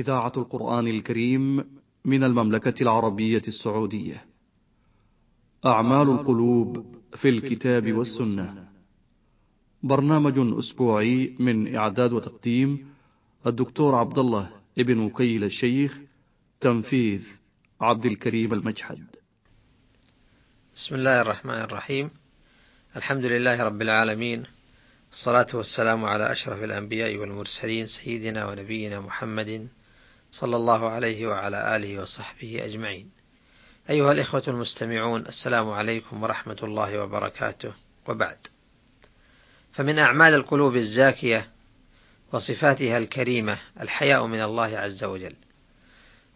إذاعة القرآن الكريم من المملكة العربية السعودية. أعمال القلوب في الكتاب والسنة. برنامج أسبوعي من إعداد وتقديم الدكتور عبد الله ابن وكيل الشيخ تنفيذ عبد الكريم المجحد. بسم الله الرحمن الرحيم. الحمد لله رب العالمين. الصلاة والسلام على أشرف الأنبياء والمرسلين سيدنا ونبينا محمد صلى الله عليه وعلى آله وصحبه أجمعين. أيها الإخوة المستمعون السلام عليكم ورحمة الله وبركاته وبعد. فمن أعمال القلوب الزاكية وصفاتها الكريمة الحياء من الله عز وجل.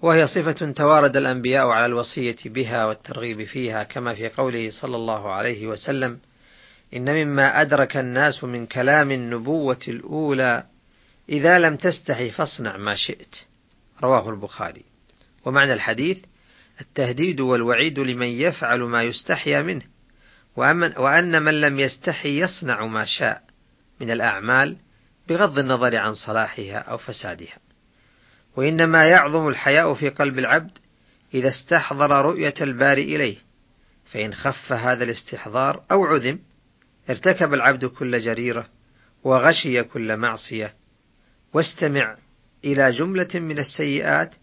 وهي صفة توارد الأنبياء على الوصية بها والترغيب فيها كما في قوله صلى الله عليه وسلم: إن مما أدرك الناس من كلام النبوة الأولى إذا لم تستحي فاصنع ما شئت رواه البخاري. ومعنى الحديث التهديد والوعيد لمن يفعل ما يستحيا منه وأن من لم يستحي يصنع ما شاء من الأعمال بغض النظر عن صلاحها أو فسادها. وإنما يعظم الحياء في قلب العبد إذا استحضر رؤية الباري إليه فإن خف هذا الاستحضار أو عدم ارتكب العبد كل جريرة وغشي كل معصية واستمع إلى جملة من السيئات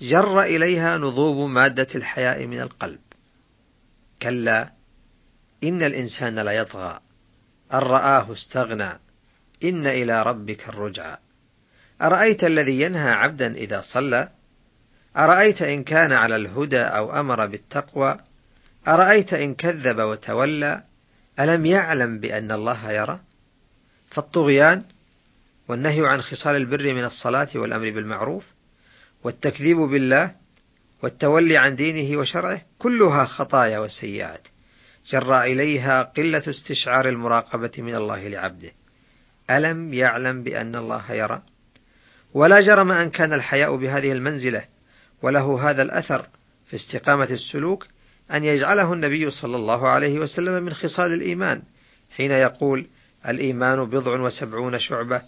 جر إليها نضوب مادة الحياء من القلب. كلا إن الإنسان ليطغى أن رآه استغنى. إن إلى ربك الرجعى. أرأيت الذي ينهى عبدا إذا صلى؟ أرأيت إن كان على الهدى أو أمر بالتقوى؟ أرأيت إن كذب وتولى؟ ألم يعلم بأن الله يرى؟ فالطغيان والنهي عن خصال البر من الصلاة والأمر بالمعروف والتكذيب بالله والتولي عن دينه وشرعه كلها خطايا وسيئات جرى إليها قلة استشعار المراقبة من الله لعبده. ألم يعلم بأن الله يرى؟ ولا جرم أن كان الحياء بهذه المنزلة وله هذا الأثر في استقامة السلوك أن يجعله النبي صلى الله عليه وسلم من خصال الإيمان حين يقول الإيمان بضع وسبعون شعبة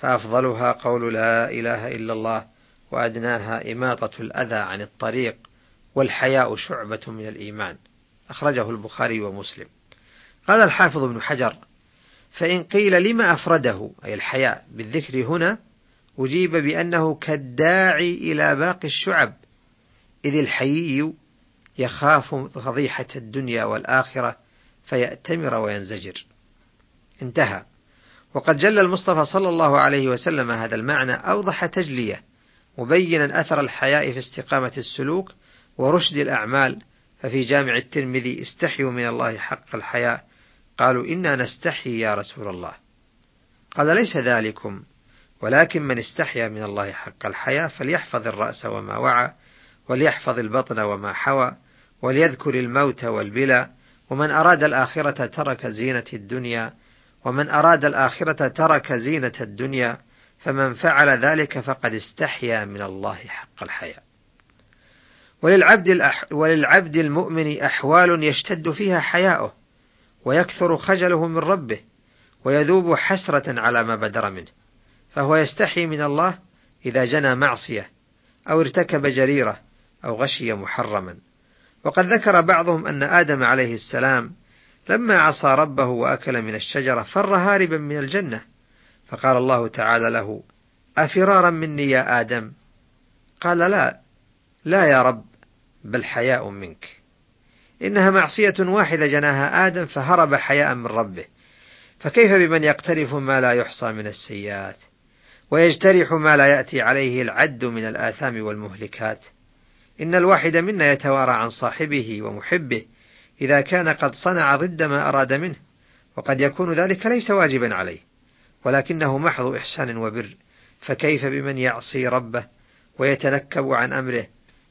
فأفضلها قول لا إله إلا الله وأدناها إماطة الأذى عن الطريق والحياء شعبة من الإيمان أخرجه البخاري ومسلم قال الحافظ ابن حجر فإن قيل لما أفرده أي الحياء بالذكر هنا أجيب بأنه كالداعي إلى باقي الشعب إذ الحيي يخاف فضيحة الدنيا والآخرة فيأتمر وينزجر. انتهى. وقد جل المصطفى صلى الله عليه وسلم هذا المعنى أوضح تجلية، مبينا أثر الحياء في استقامة السلوك ورشد الأعمال، ففي جامع الترمذي استحيوا من الله حق الحياء، قالوا إنا نستحي يا رسول الله. قال ليس ذلكم، ولكن من استحيا من الله حق الحياء فليحفظ الرأس وما وعى، وليحفظ البطن وما حوى، وليذكر الموت والبلى ومن أراد الآخرة ترك زينة الدنيا ومن أراد الآخرة ترك زينة الدنيا فمن فعل ذلك فقد استحيا من الله حق الحياء وللعبد, الأح وللعبد المؤمن أحوال يشتد فيها حياؤه ويكثر خجله من ربه ويذوب حسرة على ما بدر منه. فهو يستحي من الله إذا جنى معصية أو ارتكب جريرة أو غشي محرما. وقد ذكر بعضهم أن آدم عليه السلام لما عصى ربه وأكل من الشجرة فر هاربا من الجنة. فقال الله تعالى له أفرارا مني يا آدم؟ قال لا لا يا رب بل حياء منك. إنها معصية واحدة جناها آدم فهرب حياء من ربه. فكيف بمن يقترف ما لا يحصى من السيئات؟ ويجترح ما لا يأتي عليه العد من الآثام والمهلكات. إن الواحد منا يتوارى عن صاحبه ومحبه. إذا كان قد صنع ضد ما أراد منه وقد يكون ذلك ليس واجبا عليه ولكنه محض إحسان وبر فكيف بمن يعصي ربه ويتنكب عن أمره؟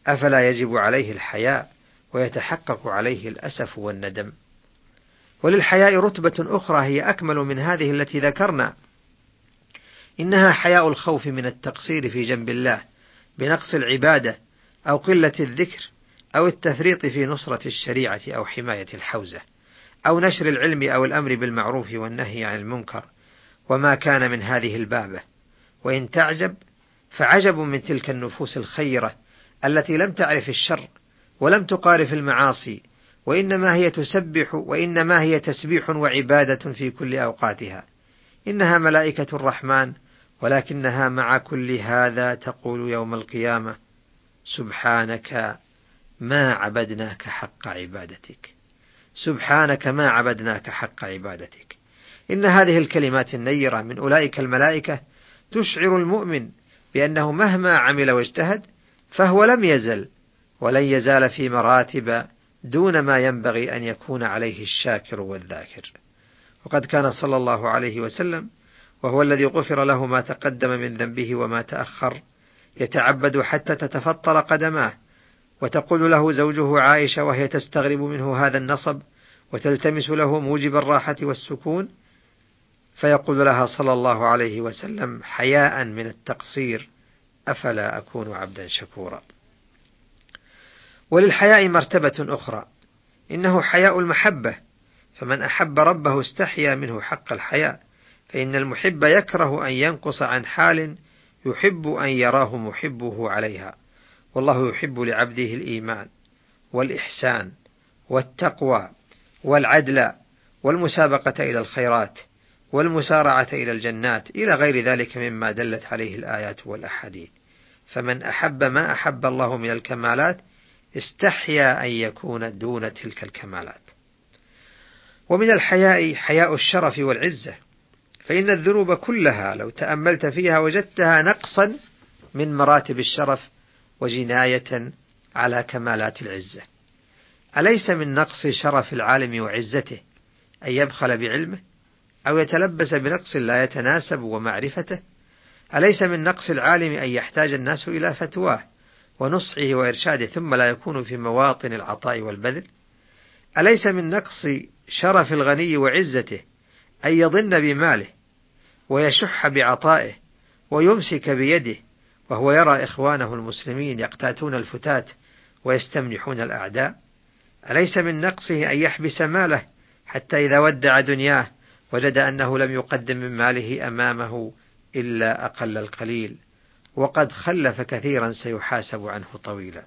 أفلا يجب عليه الحياء ويتحقق عليه الأسف والندم؟ وللحياء رتبة أخرى هي أكمل من هذه التي ذكرنا. إنها حياء الخوف من التقصير في جنب الله بنقص العبادة أو قلة الذكر أو التفريط في نصرة الشريعة أو حماية الحوزة أو نشر العلم أو الأمر بالمعروف والنهي عن المنكر وما كان من هذه البابة. وإن تعجب فعجب من تلك النفوس الخيرة التي لم تعرف الشر ولم تقارف المعاصي وإنما هي تسبح وإنما هي تسبيح وعبادة في كل أوقاتها. إنها ملائكة الرحمن ولكنها مع كل هذا تقول يوم القيامة سبحانك ما عبدناك حق عبادتك. سبحانك ما عبدناك حق عبادتك. إن هذه الكلمات النيرة من أولئك الملائكة تشعر المؤمن بأنه مهما عمل واجتهد فهو لم يزل ولن يزال في مراتب دون ما ينبغي أن يكون عليه الشاكر والذاكر. وقد كان صلى الله عليه وسلم وهو الذي غفر له ما تقدم من ذنبه وما تأخر يتعبد حتى تتفطر قدماه. وتقول له زوجه عائشة وهي تستغرب منه هذا النصب وتلتمس له موجب الراحة والسكون فيقول لها صلى الله عليه وسلم حياء من التقصير أفلا أكون عبدا شكورا. وللحياء مرتبة أخرى إنه حياء المحبة فمن أحب ربه استحيا منه حق الحياء فإن المحب يكره أن ينقص عن حال يحب أن يراه محبه عليها. والله يحب لعبده الإيمان والإحسان والتقوى والعدل والمسابقة إلى الخيرات والمسارعة إلى الجنات إلى غير ذلك مما دلت عليه الآيات والأحاديث. فمن أحب ما أحب الله من الكمالات استحيا أن يكون دون تلك الكمالات. ومن الحياء حياء الشرف والعزة. فإن الذنوب كلها لو تأملت فيها وجدتها نقصا من مراتب الشرف وجناية على كمالات العزة. أليس من نقص شرف العالم وعزته أن يبخل بعلمه أو يتلبس بنقص لا يتناسب ومعرفته؟ أليس من نقص العالم أن يحتاج الناس إلى فتواه ونصحه وإرشاده ثم لا يكون في مواطن العطاء والبذل؟ أليس من نقص شرف الغني وعزته أن يضن بماله ويشح بعطائه ويمسك بيده وهو يرى إخوانه المسلمين يقتاتون الفتات ويستمنحون الأعداء أليس من نقصه أن يحبس ماله حتى إذا ودع دنياه وجد أنه لم يقدم من ماله أمامه إلا أقل القليل وقد خلف كثيرا سيحاسب عنه طويلا.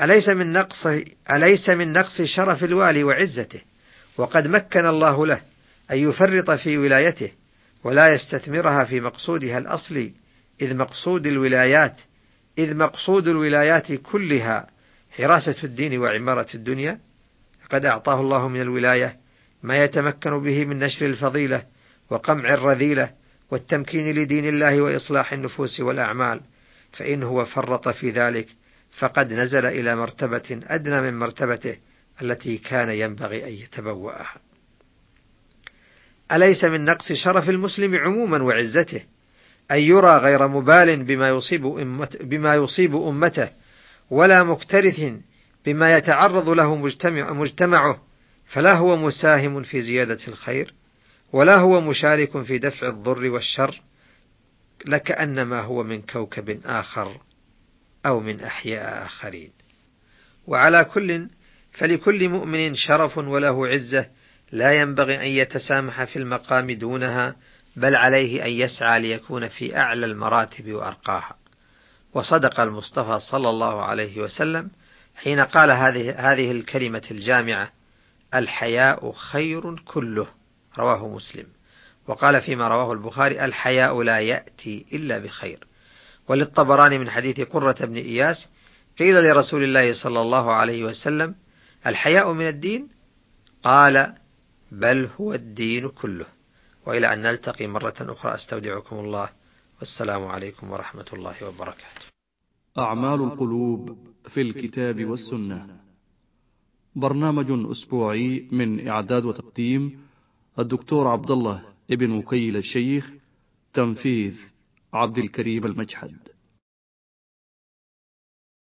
أليس من نقص أليس من نقص شرف الوالي وعزته؟ وقد مكن الله له أن يفرط في ولايته ولا يستثمرها في مقصودها الأصلي إذ مقصود الولايات إذ مقصود الولايات كلها حراسة الدين وعمارة الدنيا قد أعطاه الله من الولاية ما يتمكن به من نشر الفضيلة وقمع الرذيلة والتمكين لدين الله وإصلاح النفوس والأعمال فإن هو فرط في ذلك فقد نزل إلى مرتبة أدنى من مرتبته التي كان ينبغي أن يتبوأها. أليس من نقص شرف المسلم عموما وعزته أن يرى غير مبال بما يصيب بما يصيب أمته ولا مكترث بما يتعرض له مجتمع مجتمعه فلا هو مساهم في زيادة الخير ولا هو مشارك في دفع الضر والشر لكأنما هو من كوكب آخر أو من أحياء آخرين. وعلى كل فلكل مؤمن شرف وله عزة لا ينبغي أن يتسامح في المقام دونها بل عليه أن يسعى ليكون في أعلى المراتب وأرقاها. وصدق المصطفى صلى الله عليه وسلم حين قال هذه هذه الكلمة الجامعة الحياء خير كله. رواه مسلم. وقال فيما رواه البخاري الحياء لا يأتي إلا بخير. وللطبراني من حديث قرة بن إياس قيل لرسول الله صلى الله عليه وسلم الحياء من الدين؟ قال بل هو الدين كله. وإلى أن نلتقي مرة أخرى أستودعكم الله. والسلام عليكم ورحمة الله وبركاته. أعمال القلوب في الكتاب والسنة. برنامج أسبوعي من إعداد وتقديم الدكتور عبد الله ابن وكيل الشيخ تنفيذ عبد الكريم المجحد.